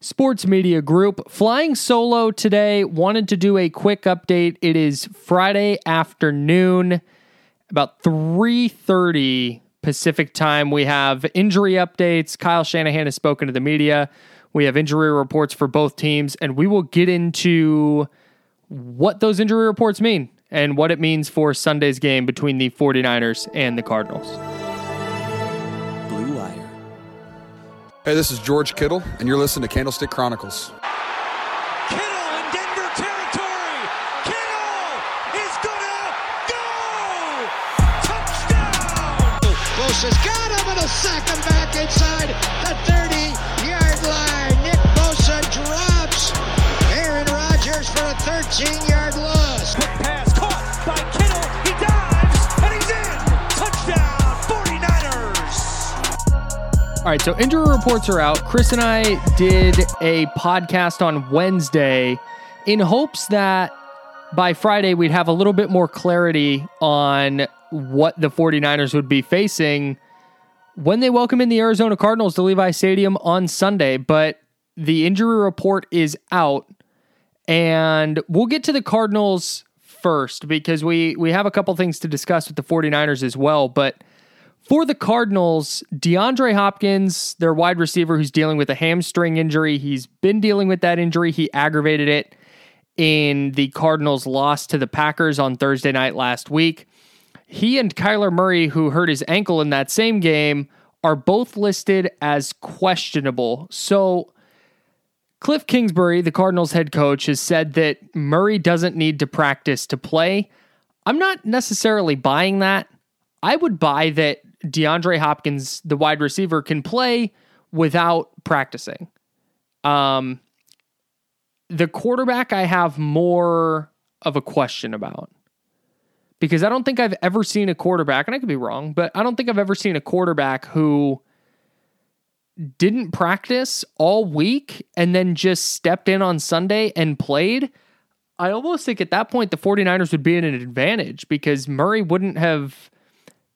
Sports Media Group. Flying solo today, wanted to do a quick update. It is Friday afternoon, about 3.30 Pacific time. We have injury updates. Kyle Shanahan has spoken to the media. We have injury reports for both teams, and we will get into what those injury reports mean and what it means for Sunday's game between the 49ers and the Cardinals. Hey, this is George Kittle, and you're listening to Candlestick Chronicles. Kittle in Denver territory. Kittle is gonna go. Touchdown. Bosa's got him and a sack him back inside the 30-yard line. Nick Bosa drops Aaron Rodgers for a 13-yard loss. All right, so injury reports are out. Chris and I did a podcast on Wednesday in hopes that by Friday we'd have a little bit more clarity on what the 49ers would be facing when they welcome in the Arizona Cardinals to Levi Stadium on Sunday. But the injury report is out, and we'll get to the Cardinals first because we we have a couple things to discuss with the 49ers as well, but for the Cardinals, DeAndre Hopkins, their wide receiver who's dealing with a hamstring injury, he's been dealing with that injury. He aggravated it in the Cardinals' loss to the Packers on Thursday night last week. He and Kyler Murray, who hurt his ankle in that same game, are both listed as questionable. So, Cliff Kingsbury, the Cardinals head coach, has said that Murray doesn't need to practice to play. I'm not necessarily buying that. I would buy that DeAndre Hopkins, the wide receiver, can play without practicing. Um, the quarterback, I have more of a question about because I don't think I've ever seen a quarterback, and I could be wrong, but I don't think I've ever seen a quarterback who didn't practice all week and then just stepped in on Sunday and played. I almost think at that point the 49ers would be in an advantage because Murray wouldn't have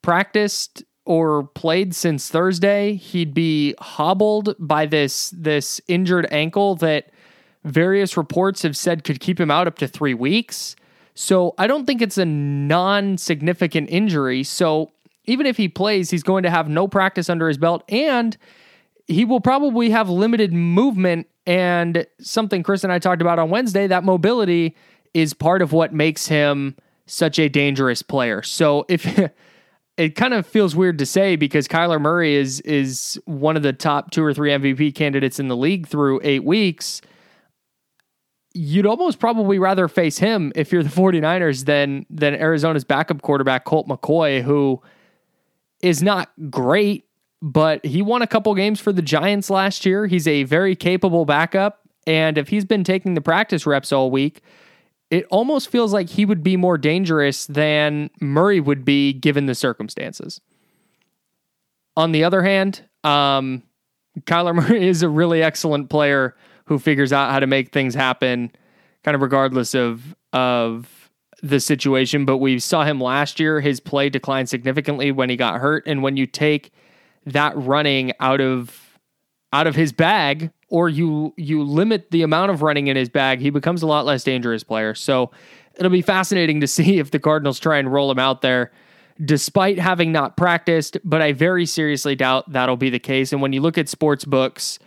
practiced or played since Thursday. He'd be hobbled by this this injured ankle that various reports have said could keep him out up to 3 weeks. So I don't think it's a non-significant injury. So even if he plays, he's going to have no practice under his belt and he will probably have limited movement and something Chris and I talked about on Wednesday, that mobility is part of what makes him such a dangerous player. So if it kind of feels weird to say because Kyler Murray is is one of the top two or three MVP candidates in the league through eight weeks, you'd almost probably rather face him if you're the 49ers than than Arizona's backup quarterback Colt McCoy, who is not great, but he won a couple games for the Giants last year. He's a very capable backup. And if he's been taking the practice reps all week, it almost feels like he would be more dangerous than Murray would be given the circumstances. On the other hand, um, Kyler Murray is a really excellent player who figures out how to make things happen, kind of regardless of of the situation, but we saw him last year. His play declined significantly when he got hurt. And when you take that running out of out of his bag, or you you limit the amount of running in his bag, he becomes a lot less dangerous player. So it'll be fascinating to see if the Cardinals try and roll him out there despite having not practiced, but I very seriously doubt that'll be the case. And when you look at sports books,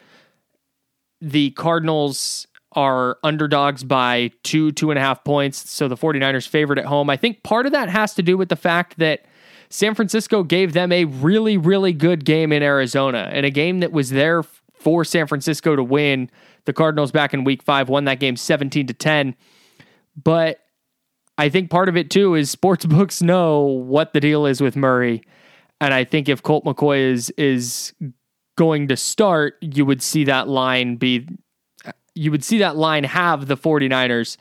the Cardinals are underdogs by two, two and a half points. So the 49ers favored at home. I think part of that has to do with the fact that San Francisco gave them a really, really good game in Arizona and a game that was there for San Francisco to win. The Cardinals back in week five won that game 17 to 10. But I think part of it too is sports books know what the deal is with Murray. And I think if Colt McCoy is is going to start, you would see that line be you would see that line have the 49ers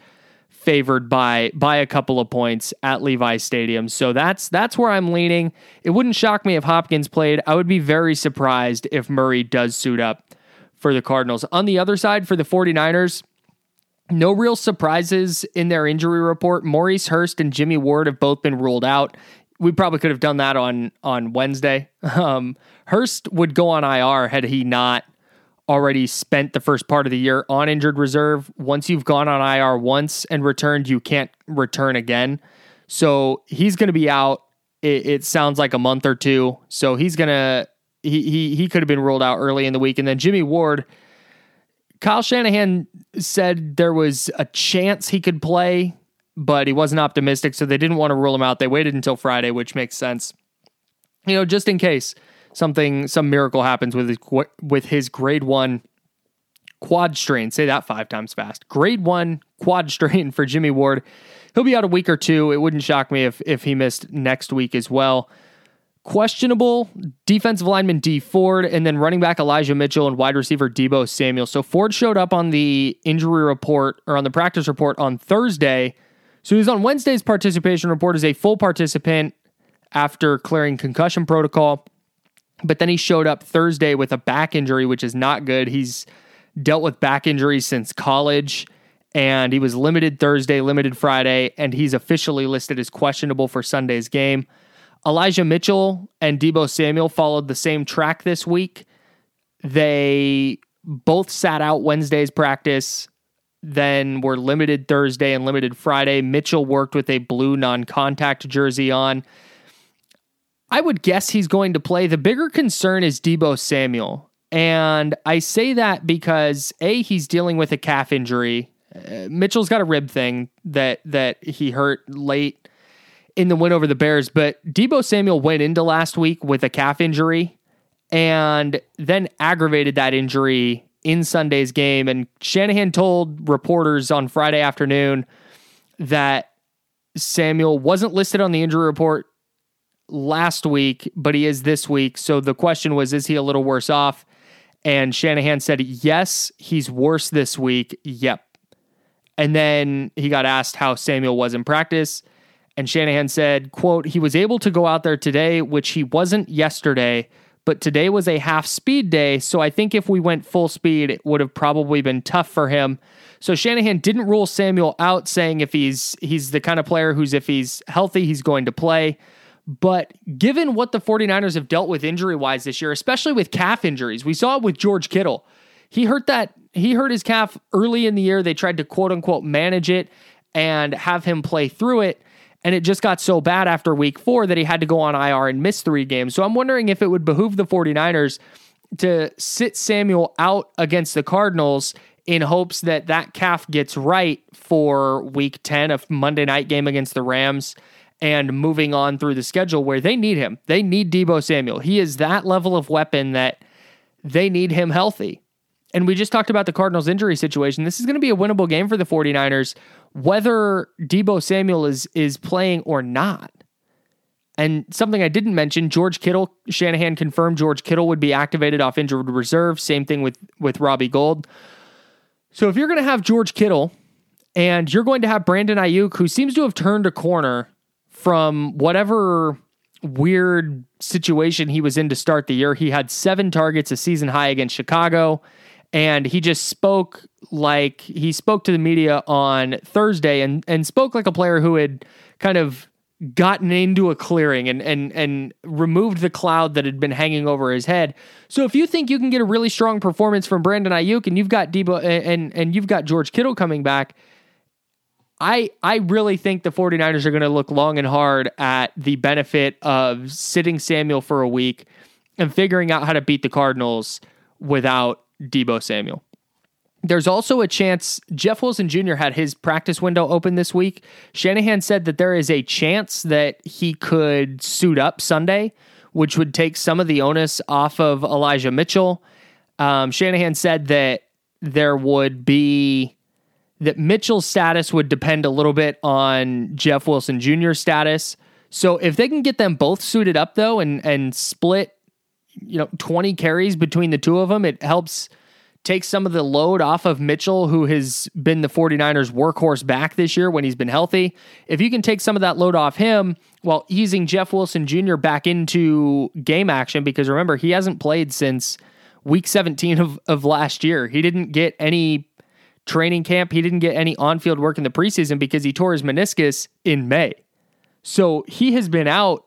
favored by by a couple of points at Levi Stadium. So that's that's where I'm leaning. It wouldn't shock me if Hopkins played. I would be very surprised if Murray does suit up for the Cardinals. On the other side for the 49ers, no real surprises in their injury report. Maurice Hurst and Jimmy Ward have both been ruled out. We probably could have done that on on Wednesday. Um, Hurst would go on IR had he not already spent the first part of the year on injured reserve. Once you've gone on IR once and returned, you can't return again. So he's going to be out. It, it, sounds like a month or two. So he's gonna he he he could have been ruled out early in the week. And then Jimmy Ward, Kyle Shanahan said there was a chance he could play, but he wasn't optimistic, so they didn't want to rule him out. They waited until Friday, which makes sense. You know, just in case something some miracle happens with his, with his grade 1 quad strain. Say that 5 times fast. Grade 1 quad strain for Jimmy Ward. He'll be out a week or two. It wouldn't shock me if if he missed next week as well. Questionable defensive lineman Dee Ford, and then running back Elijah Mitchell and wide receiver Deebo Samuel. So Ford showed up on the injury report or on the practice report on Thursday. So he's on Wednesday's participation report as a full participant after clearing concussion protocol. But then he showed up Thursday with a back injury, which is not good. He's dealt with back injuries since college, and he was limited Thursday, limited Friday, and he's officially listed as questionable for Sunday's game. Elijah Mitchell and Deebo Samuel followed the same track this week. They both sat out Wednesday's practice, then were limited Thursday and limited Friday. Mitchell worked with a blue non contact jersey on. I would guess he's going to play. The bigger concern is Deebo Samuel. And I say that because A, he's dealing with a calf injury. Uh, Mitchell's got a rib thing that that he hurt late in the win over the Bears, but Deebo Samuel went into last week with a calf injury and then aggravated that injury in Sunday's game. And Shanahan told reporters on Friday afternoon that Samuel wasn't listed on the injury report last week, but he is this week. So the question was, is he a little worse off? And Shanahan said, yes, he's worse this week. Yep. And then he got asked how Samuel was in practice. And Shanahan said, quote, he was able to go out there today, which he wasn't yesterday, but today was a half speed day. So I think if we went full speed, it would have probably been tough for him. So Shanahan didn't rule Samuel out, saying if he's he's the kind of player who's if he's healthy, he's going to play. But given what the 49ers have dealt with injury wise this year, especially with calf injuries, we saw it with George Kittle. He hurt that, he hurt his calf early in the year. They tried to quote unquote manage it and have him play through it. And it just got so bad after week four that he had to go on IR and miss three games. So I'm wondering if it would behoove the 49ers to sit Samuel out against the Cardinals in hopes that that calf gets right for week 10 of Monday night game against the Rams and moving on through the schedule where they need him. They need Deebo Samuel. He is that level of weapon that they need him healthy. And we just talked about the Cardinals injury situation. This is going to be a winnable game for the 49ers whether Deebo Samuel is is playing or not. And something I didn't mention, George Kittle, Shanahan confirmed George Kittle would be activated off injured reserve. Same thing with with Robbie Gould. So if you're going to have George Kittle and you're going to have Brandon Aiyuk, who seems to have turned a corner from whatever weird situation he was in to start the year. He had seven targets, a season high against Chicago, and he just spoke like he spoke to the media on Thursday and and spoke like a player who had kind of gotten into a clearing and and and removed the cloud that had been hanging over his head. So if you think you can get a really strong performance from Brandon Aiyuk and you've got Deebo and and you've got George Kittle coming back, I I really think the 49ers are going to look long and hard at the benefit of sitting Samuel for a week and figuring out how to beat the Cardinals without Deebo Samuel. There's also a chance Jeff Wilson Jr. had his practice window open this week. Shanahan said that there is a chance that he could suit up Sunday, which would take some of the onus off of Elijah Mitchell. Um, Shanahan said that there would be that Mitchell's status would depend a little bit on Jeff Wilson Jr.'s status. So if they can get them both suited up though and and split, you know, 20 carries between the two of them, it helps take some of the load off of Mitchell, who has been the 49ers workhorse back this year when he's been healthy. If you can take some of that load off him while easing Jeff Wilson Jr. back into game action, because remember, he hasn't played since week 17 of, of last year. He didn't get any training camp. He didn't get any on field work in the preseason because he tore his meniscus in May. So he has been out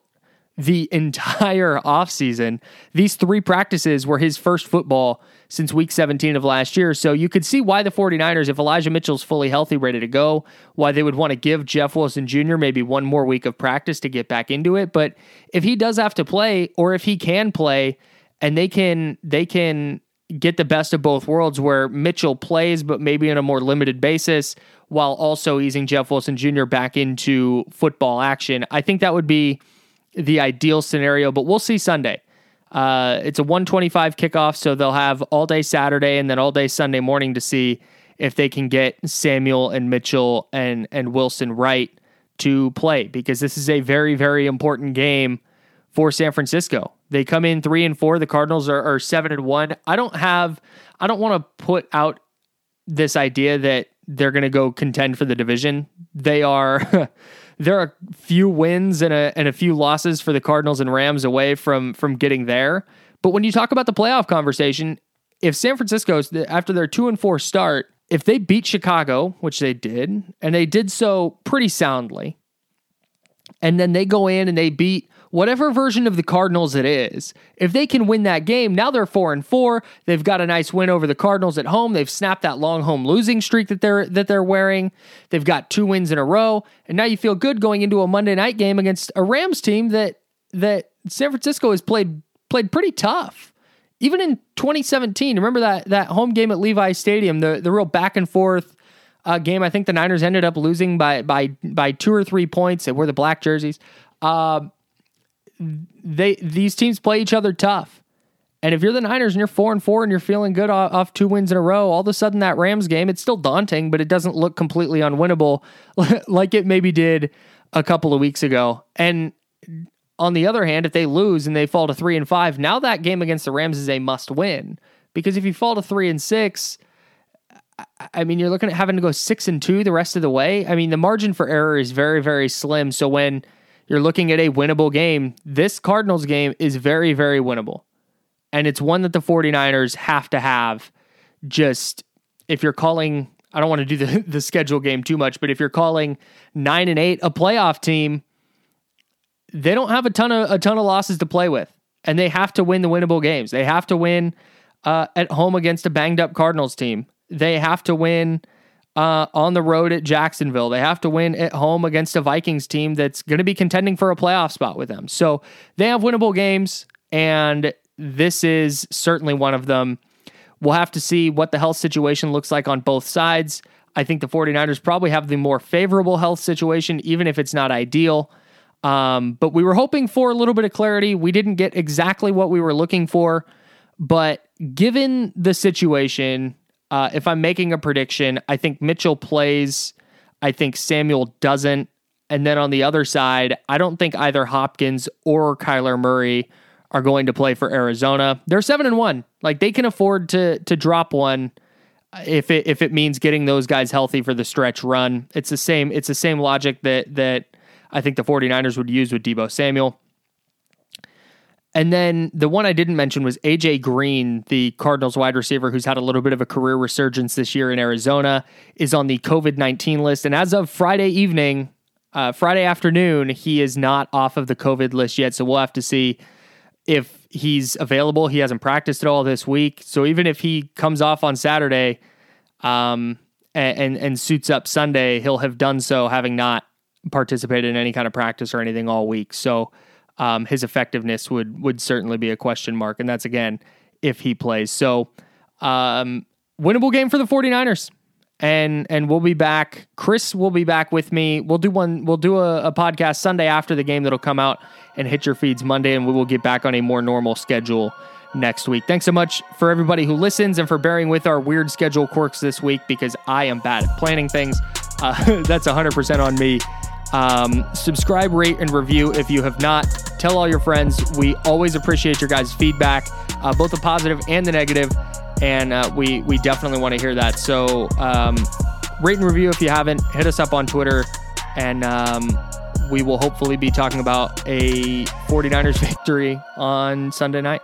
the entire offseason. These three practices were his first football since week 17 of last year. So you could see why the 49ers, if Elijah Mitchell's fully healthy, ready to go, why they would want to give Jeff Wilson Jr. maybe one more week of practice to get back into it. But if he does have to play, or if he can play, and they can they can get the best of both worlds where Mitchell plays, but maybe on a more limited basis, while also easing Jeff Wilson Jr. back into football action. I think that would be the ideal scenario, but we'll see Sunday. Uh, it's a 125 kickoff, so they'll have all day Saturday and then all day Sunday morning to see if they can get Samuel and Mitchell and and Wilson right to play because this is a very very important game for San Francisco. They come in three and four. The Cardinals are, are seven and one. I don't have. I don't want to put out this idea that they're going to go contend for the division. They are. there are a few wins and a and a few losses for the Cardinals and Rams away from from getting there. But when you talk about the playoff conversation, if San Francisco's after their two and four start, if they beat Chicago, which they did, and they did so pretty soundly, and then they go in and they beat whatever version of the Cardinals it is, if they can win that game, now they're four and four. They've got a nice win over the Cardinals at home. They've snapped that long home losing streak that they're that they're wearing. They've got two wins in a row, and now you feel good going into a Monday night game against a Rams team that that San Francisco has played played pretty tough. Even in 2017, remember that that home game at Levi Stadium, the the real back and forth uh, game. I think the Niners ended up losing by by by two or three points. They wore the black jerseys. Uh, they these teams play each other tough. And if you're the Niners and you're four and four and you're feeling good off, two wins in a row, all of a sudden that Rams game, it's still daunting, but it doesn't look completely unwinnable like it maybe did a couple of weeks ago. And on the other hand, if they lose and they fall to three and five, now that game against the Rams is a must win. Because if you fall to three and six, I mean, you're looking at having to go six and two the rest of the way. I mean, the margin for error is very, very slim. So when you're looking at a winnable game. This Cardinals game is very, very winnable. And it's one that the 49ers have to have. Just if you're calling, I don't want to do the, the schedule game too much, but if you're calling nine and eight a playoff team, they don't have a ton of a ton of losses to play with. And they have to win the winnable games. They have to win uh, at home against a banged up Cardinals team. They have to win uh, on the road at Jacksonville. They have to win at home against a Vikings team that's going to be contending for a playoff spot with them. So they have winnable games, and this is certainly one of them. We'll have to see what the health situation looks like on both sides. I think the 49ers probably have the more favorable health situation, even if it's not ideal. Um, but we were hoping for a little bit of clarity. We didn't get exactly what we were looking for. But given the situation, uh, if I'm making a prediction, I think Mitchell plays. I think Samuel doesn't. And then on the other side, I don't think either Hopkins or Kyler Murray are going to play for Arizona. They're seven and one. Like they can afford to to drop one if it if it means getting those guys healthy for the stretch run. It's the same it's the same logic that that I think the 49ers would use with Deebo Samuel. And then the one I didn't mention was AJ Green, the Cardinals wide receiver who's had a little bit of a career resurgence this year in Arizona, is on the COVID 19 list. And as of Friday evening, uh, Friday afternoon, he is not off of the COVID list yet. So we'll have to see if he's available. He hasn't practiced at all this week. So even if he comes off on Saturday um, and, and, and suits up Sunday, he'll have done so having not participated in any kind of practice or anything all week. So um, his effectiveness would would certainly be a question mark. And that's again if he plays. So um, winnable game for the 49ers. And and we'll be back. Chris will be back with me. We'll do one. We'll do a, a podcast Sunday after the game that'll come out and hit your feeds Monday, and we will get back on a more normal schedule next week. Thanks so much for everybody who listens and for bearing with our weird schedule quirks this week because I am bad at planning things. Uh, that's 100% on me. Um, subscribe, rate, and review if you have not. Tell all your friends. We always appreciate your guys' feedback, uh, both the positive and the negative, and uh, we we definitely want to hear that. So um, rate and review if you haven't. Hit us up on Twitter, and um, we will hopefully be talking about a 49ers victory on Sunday night.